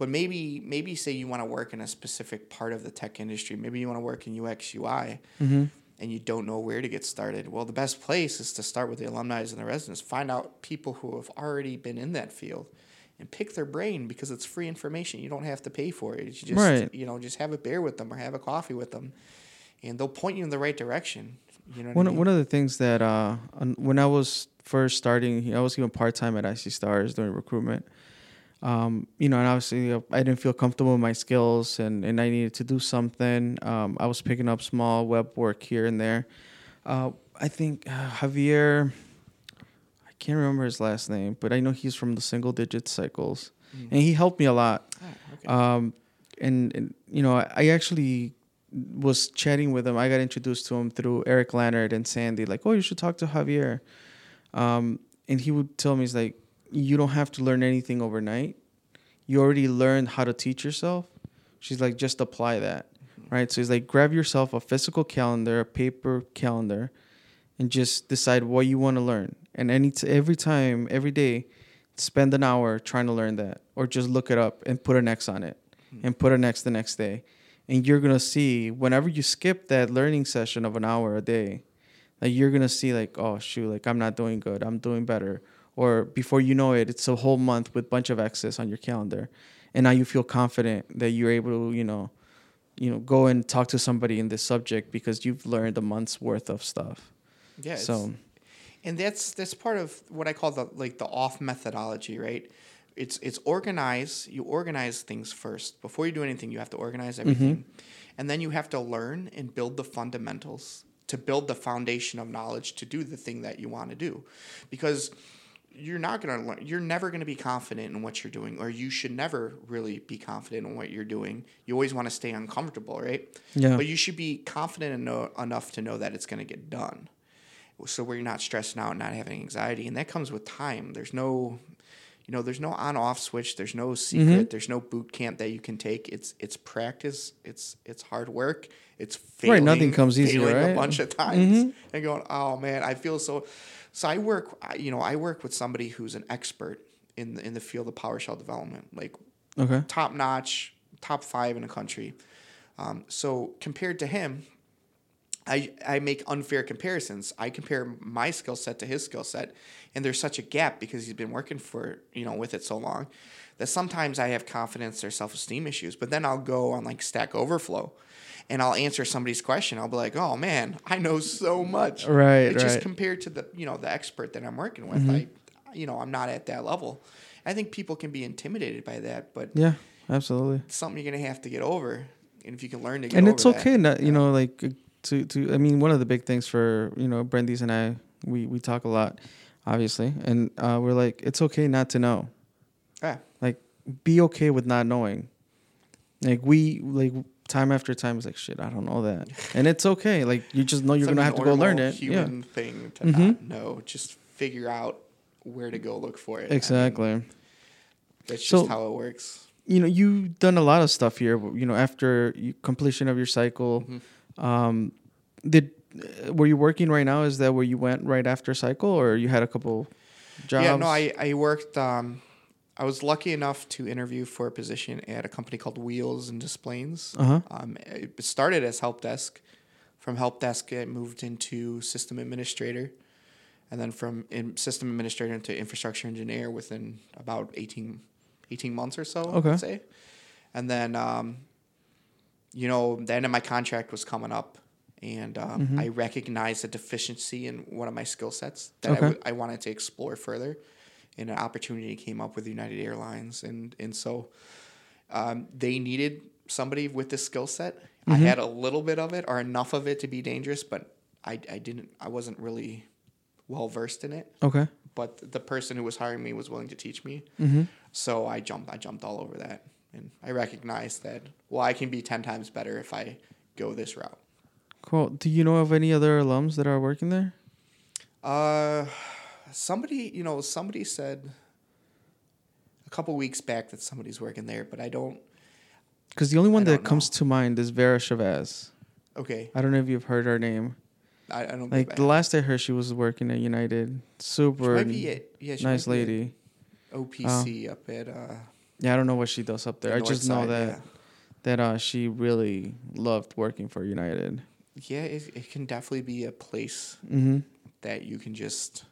But maybe, maybe say you want to work in a specific part of the tech industry. Maybe you want to work in UX UI, mm-hmm. And you don't know where to get started. Well, the best place is to start with the alumni and the residents. Find out people who have already been in that field, and pick their brain because it's free information. You don't have to pay for it. You just Right. you know just have a beer with them or have a coffee with them, and they'll point you in the right direction. You know one I mean? one of the things that uh, when I was first starting, I was even part time at IC Stars doing recruitment. Um, you know, and obviously uh, I didn't feel comfortable with my skills, and, and I needed to do something. Um, I was picking up small web work here and there. Uh, I think uh, Javier, I can't remember his last name, but I know he's from the Single Digit Cycles, and he helped me a lot. Ah, okay. Um, and, and you know, I, I actually was chatting with him. I got introduced to him through Eric Leonard and Sandee. Like, oh, you should talk to Javier. Um, and he would tell me, he's like, you don't have to learn anything overnight. You already learned how to teach yourself. She's like, just apply that, right? So he's like, grab yourself a physical calendar, a paper calendar, and just decide what you want to learn. And any t- every time, every day, spend an hour trying to learn that, or just look it up and put an X on it, hmm. and put an X the next day, and you're gonna see whenever you skip that learning session of an hour a day, like you're gonna see like, oh shoot, like I'm not doing good, I'm doing better, or before you know it, it's a whole month with bunch of X's on your calendar, and now you feel confident that you're able to, you know, you know, go and talk to somebody in this subject because you've learned a month's worth of stuff. yeah. So and that's that's part of what I call the like the off methodology, right? It's it's organize. You organize things first before you do anything. You have to organize mm-hmm. everything, and then you have to learn and build the fundamentals to build the foundation of knowledge to do the thing that you want to do, because you're not gonna learn. You're never gonna be confident in what you're doing, or you should never really be confident in what you're doing. You always want to stay uncomfortable, right? Yeah. But you should be confident eno- enough to know that it's gonna get done so where you're not stressing out and not having anxiety and that comes with time there's no you know there's no on off switch there's no secret Mm-hmm. there's no boot camp that you can take it's it's practice it's it's hard work it's Right, nothing comes easy, right? Mm-hmm. a bunch of times and going oh man i feel so so i work you know i work with somebody who's an expert in the in the field of powershell development like okay, top notch, top five in the country. Um, so compared to him, I I make unfair comparisons. I compare my skill set to his skill set, and there's such a gap because he's been working for you know with it so long that sometimes I have confidence or self esteem issues. But then I'll go on like Stack Overflow. And I'll answer somebody's question. I'll be like, "Oh man, I know so much." Right, It's just compared to the you know the expert that I'm working with. I, you know, I'm not at that level. I think people can be intimidated by that, but yeah, absolutely. something you're gonna have to get over. And if you can learn to get and it's that, okay not you know like uh, to to i mean one of the big things for you know brandy's and i we we talk a lot obviously and uh we're like it's okay not to know yeah, like be okay with not knowing like we like time after time is like shit i don't know that and it's okay like you just know you're gonna have to go learn it yeah Human thing to Mhm. not know. Just figure out where to go look for it. I mean, exactly That's So- just how it works. you know you've done a lot of stuff here you know after completion of your cycle Mm-hmm. um did uh, were you working right now is that where you went right after cycle or you had a couple jobs Yeah, no, I, I worked. Um, I was lucky enough to interview for a position at a company called Wheels and Des Plaines. Uh-huh. Um, it started as help desk. From help desk, it moved into system administrator, and then from in system administrator into infrastructure engineer within about 18, 18 months or so. Okay. I'd say, and then um, you know the end of my contract was coming up. And um, Mm-hmm. I recognized a deficiency in one of my skill sets that Okay. I, w- I wanted to explore further and an opportunity came up with United Airlines, and and so um, they needed somebody with this skill set. I Mm-hmm. had a little bit of it or enough of it to be dangerous, but I, I didn't. I wasn't really well versed in it. okay But the person who was hiring me was willing to teach me, mm-hmm. so I jumped. I jumped all over that, and I recognized that. Well, I can be ten times better if I go this route. cool do you know of any other alums that are working there Uh, somebody, you know, somebody said a couple weeks back that somebody's working there, but I don't. because the only one I that comes know. to mind is vera chavez. Okay, i don't know if you've heard her name. I, I don't. like the I- last i heard she was working at united. Super might be at, yeah, nice might be at lady. OPC up at uh, yeah i don't know what she does up there. the i just know that yeah. that uh she really loved working for united. Yeah, it, it can definitely be a place mm-hmm. that you can just,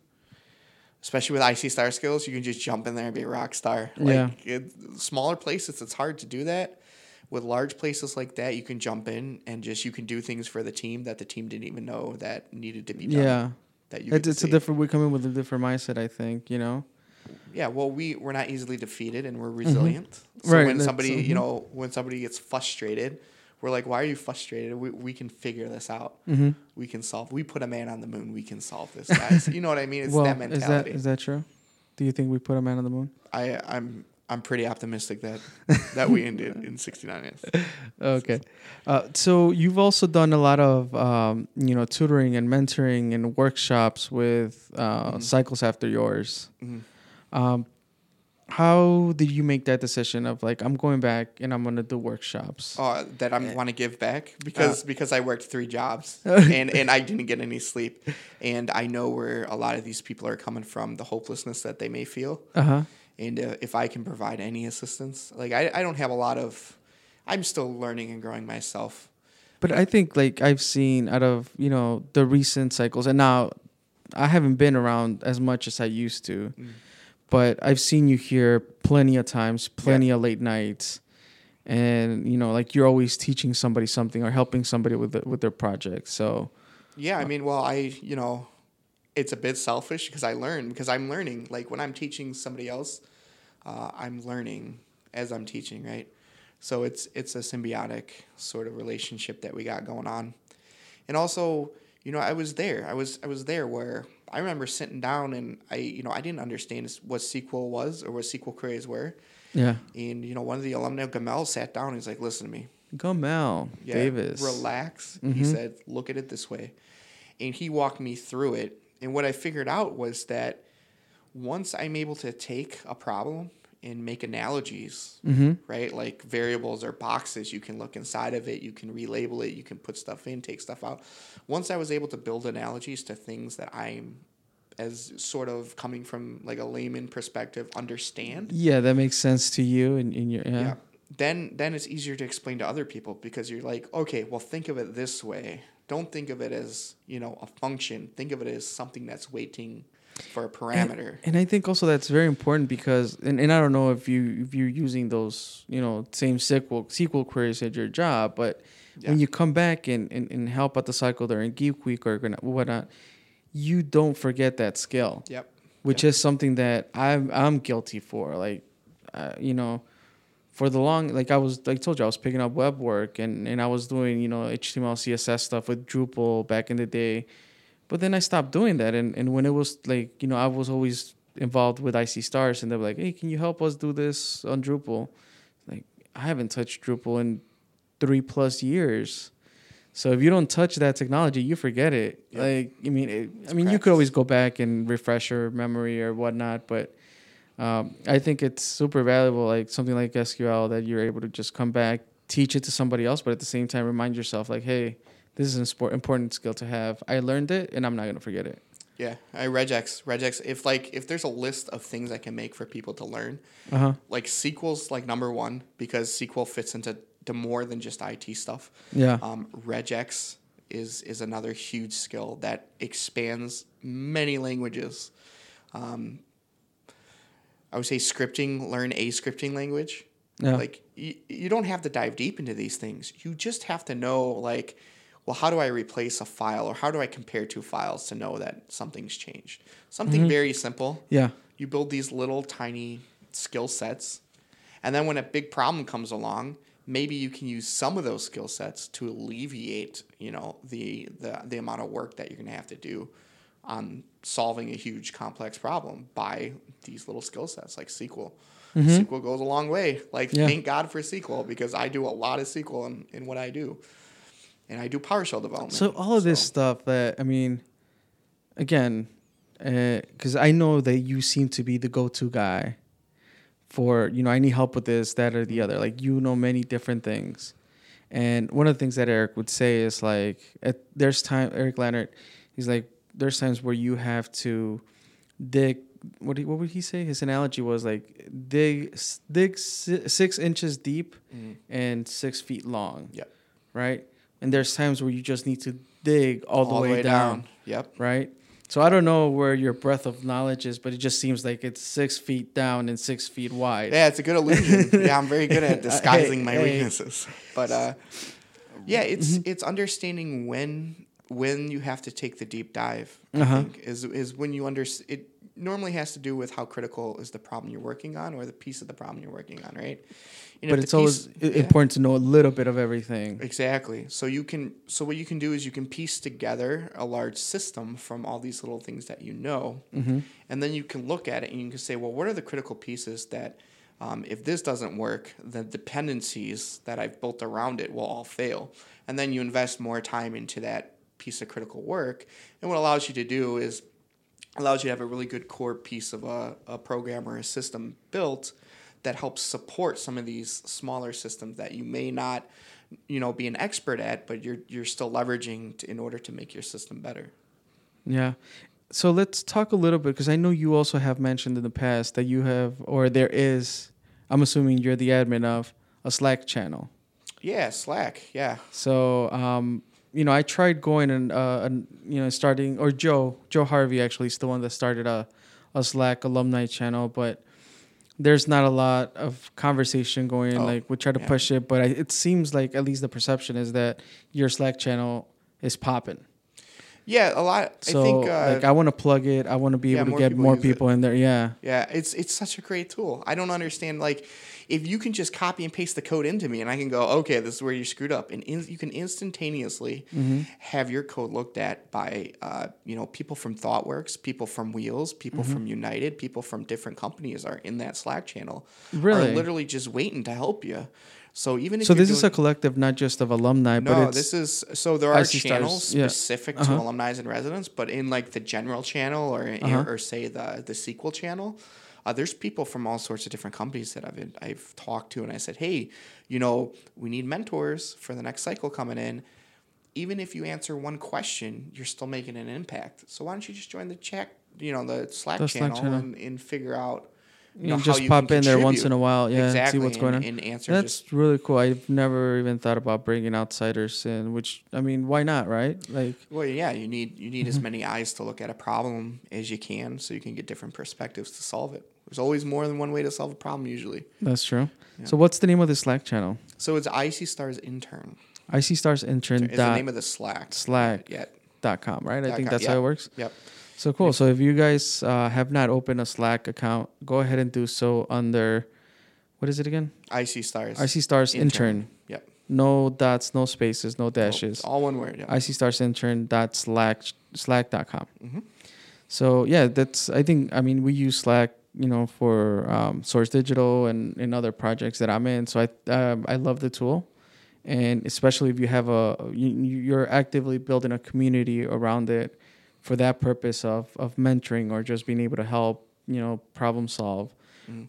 especially with IC Star skills, you can just jump in there and be a rock star. Like Yeah. it, smaller places, it's hard to do that. With large places like that, you can jump in and just you can do things for the team that the team didn't even know that needed to be done. yeah that you. It's, it's a different. We come in with a different mindset. I think you know. Yeah, well, we we're not easily defeated and we're resilient. Mm-hmm. Right, when somebody, mhm. you know, when somebody gets frustrated, we're like, "Why are you frustrated? We, we can figure this out. Mm-hmm. We can solve. We put a man on the moon. We can solve this, guys. you know what I mean? It's well, that mentality. is that true? Do you think we put a man on the moon? I I'm I'm pretty optimistic that that we ended in 69. Okay. Uh, so you've also done a lot of um, you know tutoring and mentoring and workshops with uh, Mm-hmm. cycles after yours. Um, how did you make that decision of like I'm going back and I'm gonna do workshops? Uh, that I want to give back because Uh. because I worked three jobs and and I didn't get any sleep, and I know where a lot of these people are coming from, the hopelessness that they may feel. Uh huh. and uh, if I can provide any assistance, like I, I don't have a lot of, I'm still learning and growing myself. But I think like I've seen out of you know the recent cycles, and now I haven't been around as much as I used to, Mm. But I've seen you here plenty of times, plenty of late nights, and you know like you're always teaching somebody something or helping somebody with the, with their project. So Yeah, I mean, well, I, you know, it's a bit selfish because I learn because I'm learning. Like when I'm teaching somebody else, uh, I'm learning as I'm teaching, right? So it's it's a symbiotic sort of relationship that we got going on, and also, you know, I was there. I was I was there where I remember sitting down and I, you know, I didn't understand what SQL was or what SQL queries were. yeah, And you know, one of the alumni, of Gamel, sat down. And he's like, "Listen to me, Gamel yeah, Davis. relax." He mm-hmm. said, "Look at it this way," and he walked me through it. And what I figured out was that once I'm able to take a problem and make analogies, mm-hmm. right, like variables or boxes, you can look inside of it, you can relabel it, you can put stuff in, take stuff out. Once I was able to build analogies to things that I'm as sort of coming from like a layman perspective understand Yeah, that makes sense to you and in your yeah. yeah. Then then it's easier to explain to other people because you're like, okay, well think of it this way. Don't think of it as, you know, a function. Think of it as something that's waiting for a parameter. And I think also that's very important because, and, and I don't know if you if you're using those you know same SQL SQL queries at your job, but when you come back and, and, and help out the cycle during Geek Week or gonna- whatnot, you don't forget that skill, yep. which is something that I'm I'm guilty for. Like, uh, you know, for the long like I was like I told you I was picking up web work and and I was doing you know HTML CSS stuff with Drupal back in the day, but then I stopped doing that and and when it was like you know I was always involved with IC Stars and they were like hey can you help us do this on Drupal, like I haven't touched Drupal in three plus years. So if you don't touch that technology, you forget it. Yep. Like I mean, it, I mean, you could always go back and refresh your memory or whatnot, but um, I think it's super valuable, like something like SQL that you're able to just come back, teach it to somebody else, but at the same time remind yourself like, hey, this is an sport, important skill to have. I learned it, and I'm not gonna forget it. Yeah, I regex regex. If like if there's a list of things I can make for people to learn, Uh huh. like SQL's like number one because SQL fits into to more than just IT stuff. Yeah. Um, regex is is another huge skill that expands many languages. Um, I would say scripting. Learn a scripting language. Yeah. Like you, you don't have to dive deep into these things. You just have to know like, well, how do I replace a file or how do I compare two files to know that something's changed? Something mm-hmm. very simple. yeah. You build these little tiny skill sets, and then when a big problem comes along, maybe you can use some of those skill sets to alleviate, you know, the the, the amount of work that you're gonna have to do on solving a huge complex problem by these little skill sets like SQL. Mm-hmm. SQL goes a long way. Like Yeah. thank God for SQL because I do a lot of SQL in, in what I do. And I do PowerShell development. So all of this stuff that I mean, again, eh, because I know that you seem to be the go-to guy for you know I need help with this, that, or the other. Like you know many different things, and one of the things that Eric would say is like, at, there's time Eric Leonard, he's like, there's times where you have to dig. What do, what would he say? His analogy was like dig dig six inches deep mm-hmm. and six feet long Yep. right? And there's times where you just need to dig all, the, way, down, Yep. right? So I don't know where your breadth of knowledge is, but it just seems like it's six feet down and six feet wide. Yeah, it's a good illusion. yeah, I'm very good at disguising my Hey, hey. weaknesses. But uh, yeah, it's Mm-hmm. it's understanding when when you have to take the deep dive. I Uh-huh. think is is when you under it normally has to do with how critical is the problem you're working on or the piece of the problem you're working on, right? You know, but it's always piece- i- yeah. important to know a little bit of everything. Exactly. So you can so what you can do is you can piece together a large system from all these little things that you know, and then you can look at it and you can say, well, what are the critical pieces that, um, if this doesn't work, the dependencies that I've built around it will all fail, and then you invest more time into that piece of critical work, and what allows you to do is allows you to have a really good core piece of a, a program or a system built that helps support some of these smaller systems that you may not you know be an expert at but you're you're still leveraging to, in order to make your system better Yeah. So let's talk a little bit because I know you also have mentioned in the past that you have, or there is, I'm assuming you're the admin of a Slack channel. yeah slack yeah So, um, you know, I tried going and, uh, and you know, starting or Joe, Joe Harvey actually is the one that started a, a Slack alumni channel, but there's not a lot of conversation going. Oh, like we try to yeah. push it, but I, it seems like at least the perception is that your Slack channel is popping. yeah a lot So, i think uh, like, I want to plug it. I want to be yeah, able to get people more use it. people in there. Yeah. Yeah, it's it's such a great tool. I don't understand like if you can just copy and paste the code into me and I can go, okay, this is where you screwed up, and in, you can instantaneously Mm-hmm. have your code looked at by uh, you know people from ThoughtWorks, people from Wheels, people Mm-hmm. from United, people from different companies are in that Slack channel. Really? are literally just waiting to help you. So even if So this is a collective, not just of alumni, but no, it's this is so there are IC Stars, channels yeah. specific to Uh-huh. alumni and residents, but in like the general channel or Uh-huh. or say the the SQL channel, uh, there's people from all sorts of different companies that I've I've talked to, and I said, hey, you know, we need mentors for the next cycle coming in. Even if you answer one question, you're still making an impact. So why don't you just join the chat, you know, the Slack The Slack channel, channel. And, and figure out. you You know, just you pop in there once in a while, yeah, exactly, see what's and, going on. and answer That's just really cool. I've never even thought about bringing outsiders in, which I mean, why not, right? Like, Well, yeah, you need you need as many eyes to look at a problem as you can, so you can get different perspectives to solve it. There's always more than one way to solve a problem, usually. that's true. So, what's the name of the Slack channel? So it's IC Stars Intern. IC Stars Intern Is the name of the Slack. Slack. Yeah. dot com, right? I think com, that's yeah. how it works. Yep. So cool. So if you guys uh, have not opened a Slack account, go ahead and do so under what is it again? IC Stars. IC Stars Intern. Yep. No dots, no spaces, no dashes. it's all one word. Yep. IC Stars Intern dot slack slack.com. Mhm. So yeah, that's I think I mean we use Slack, you know, for um, Source Digital and in other projects that I'm in. So I um, I love the tool, and especially if you have a you, you're actively building a community around it for that purpose of of mentoring or just being able to help you know problem solve.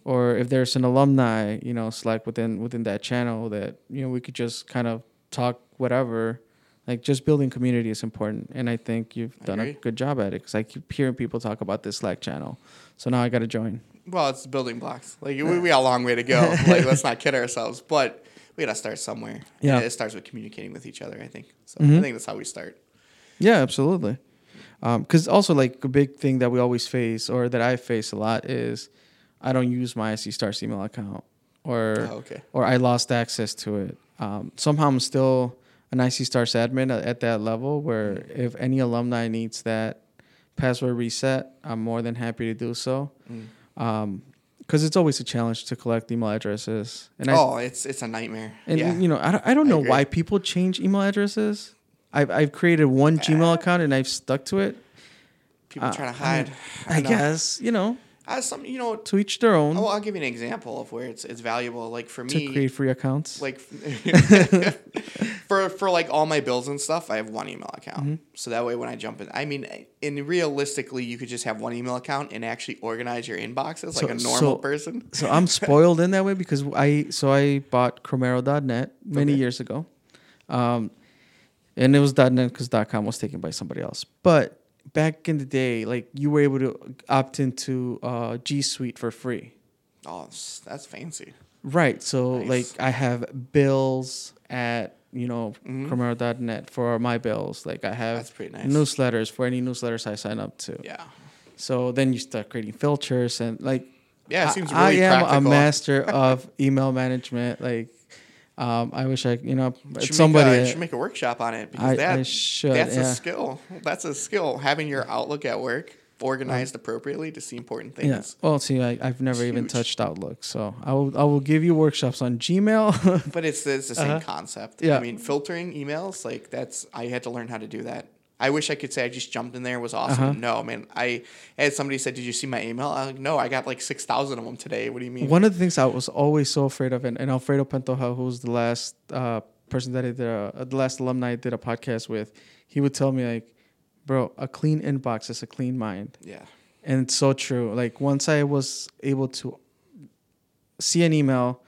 or if there's an alumni, you know, Slack within within that channel that you know we could just kind of talk whatever. Like just building community is important, and I think you've done a good job at it because I keep hearing people talk about this Slack channel. So now I got to join. Well, it's building blocks. Like we, we got a long way to go. like let's not kid ourselves, but we gotta start somewhere. Yeah. And it starts with communicating with each other. I think. So Mhm. I think that's how we start. Yeah, absolutely. Because also, like a big thing that we always face, or that I face a lot, is I don't use my IC Stars email account, or Oh, okay. or I lost access to it. Um, somehow I'm still an IC Stars admin at, at that level, where if any alumni needs that password reset, I'm more than happy to do so. Mm. Because it's always a challenge to collect email addresses, and I, oh, it's it's a nightmare. and yeah. you know, I don't, I don't I know why people change email addresses. I've I've created one Gmail account and I've stuck to it. People uh, trying to I hide. I, know. guess you know Uh, some you know. to each their own. Oh, I'll give you an example of where it's it's valuable. Like for me, to create free accounts. like for for like all my bills and stuff, I have one email account. Mm-hmm. So that way, when I jump in, I mean, in realistically, you could just have one email account and actually organize your inboxes like a normal so- person. so I'm spoiled in that way because I so I bought Chromero.net many Okay. years ago, um, and it was .net because .com was taken by somebody else. But back in the day, like you were able to opt into uh, G Suite for free. Oh, that's fancy. Right. So Nice. like I have bills at you know Mhm. Chromero.net for my bills. Like I have That's pretty nice. newsletters for any newsletters I sign up to. Yeah. So then you start creating filters and like Yeah, it I- seems I, really am practical. a master of email management. Like um, I wish I you know should somebody make a, should make a workshop on it because I, that I should that's yeah. a skill. That's a skill. Having your Outlook at work organized appropriately to see important things. yeah. Well, see, I, I've never It's even huge. touched Outlook, so I will I will give you workshops on Gmail. But it's, it's the same Uh-huh. concept. Yeah. I mean, filtering emails, like that's, I had to learn how to do that. I wish I could say I just jumped in there, it was awesome. Uh-huh. No, man. I had somebody said, Did you see my email? I'm like, No, I got like 6,000 of them today. What do you mean? One of the things I was always so afraid of, and, and Alfredo Pantoja, who's the last uh, person that I did, a, the last alumni I did a podcast with, he would tell me like, "Bro, a clean inbox is a clean mind," Yeah. and it's so true. Like once I was able to see an email,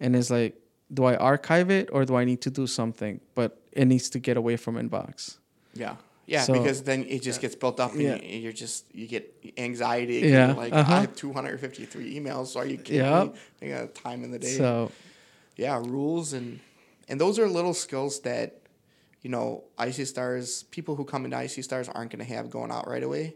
and it's like, do I archive it or do I need to do something? But it needs to get away from inbox. Yeah. Yeah, So- because then it just gets built up and Yeah. you, you're just, you get anxiety. again. Yeah, Like, uh-huh. I have 253 emails. So are you kidding Yep. me? I got time in the day. So yeah rules and and those are little skills that you know ic stars people who come into ic stars aren't going to have going out right away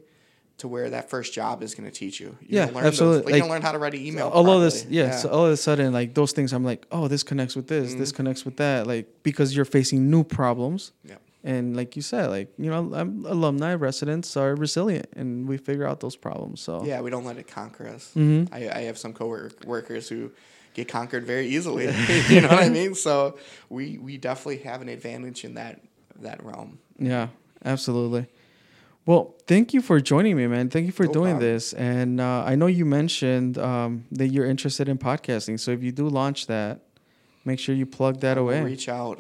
to where that first job is going to teach you you Yeah, learn absolutely. those, like, you Like, learn how to write an email all of this, properly. yeah, So all of a sudden, like those things, I'm like, oh, this connects with this, this connects with that, like because you're facing new problems. Yeah. And like you said, like you know, I'm, alumni residents are resilient, and we figure out those problems. So yeah we don't let it conquer us Mhm. I, I have some co-workers who get conquered very easily you know what i mean so we we definitely have an advantage in that that realm yeah, absolutely. Well, thank you for joining me, man. Thank you for No doing problem. this. And uh, I know you mentioned um, that you're interested in podcasting. So if you do launch that, make sure you plug that away. reach out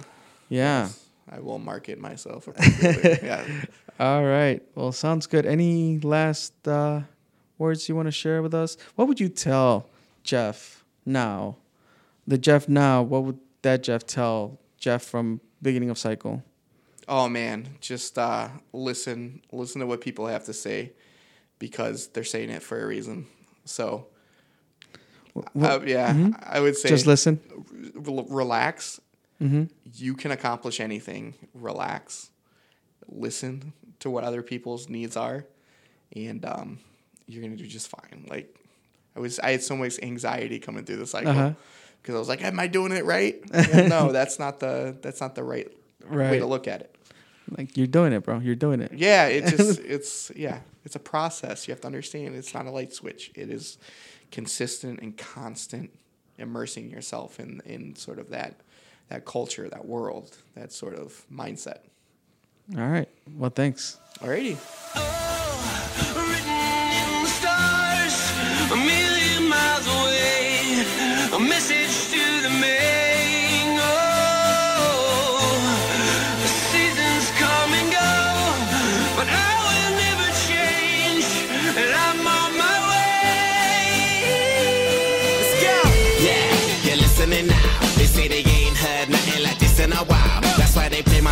yeah. I will market myself appropriately yeah All right. Well, sounds good. Any last uh, words you want to share with us? What would you tell Jeff now? The Jeff now, what would that Jeff tell Jeff from beginning of cycle? Oh man, just uh, listen, listen to what people have to say, because they're saying it for a reason. So, uh, yeah, I would say Just listen. re- relax. Mm-hmm. You can accomplish anything. Relax, listen to what other people's needs are, and um, you're gonna do just fine. Like I was, I had so much anxiety coming through the cycle Uh-huh. because I was like, "Am I doing it right?" Well, no, that's not the that's not the right, way to look at it. Like you're doing it, bro. You're doing it. Yeah, it just it's yeah, it's a process. You have to understand it's not a light switch. It is consistent and constant immersing yourself in in sort of that that culture, that world, that sort of mindset. All right. Well, thanks. Alrighty. Written in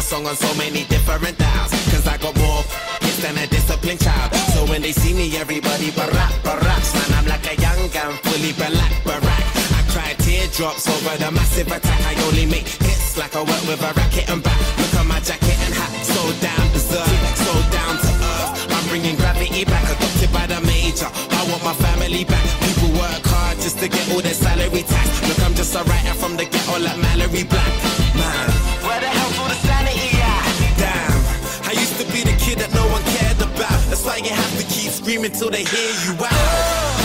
song on so many different dials. Cause I got more hits than a disciplined child. So when they see me, everybody barack, baracks. Man, I'm like a young gun, fully black, barack. I cry teardrops over the massive attack. I only make hits like I work with a racket and back. Look at my jacket and hat, so down berserk, so down to earth. I'm bringing gravity back, adopted by the major. I want my family back. People work hard just to get all their salary tax. Look, I'm just a writer from the ghetto like Mallory Black. Man, why have to keep screaming till they hear you out.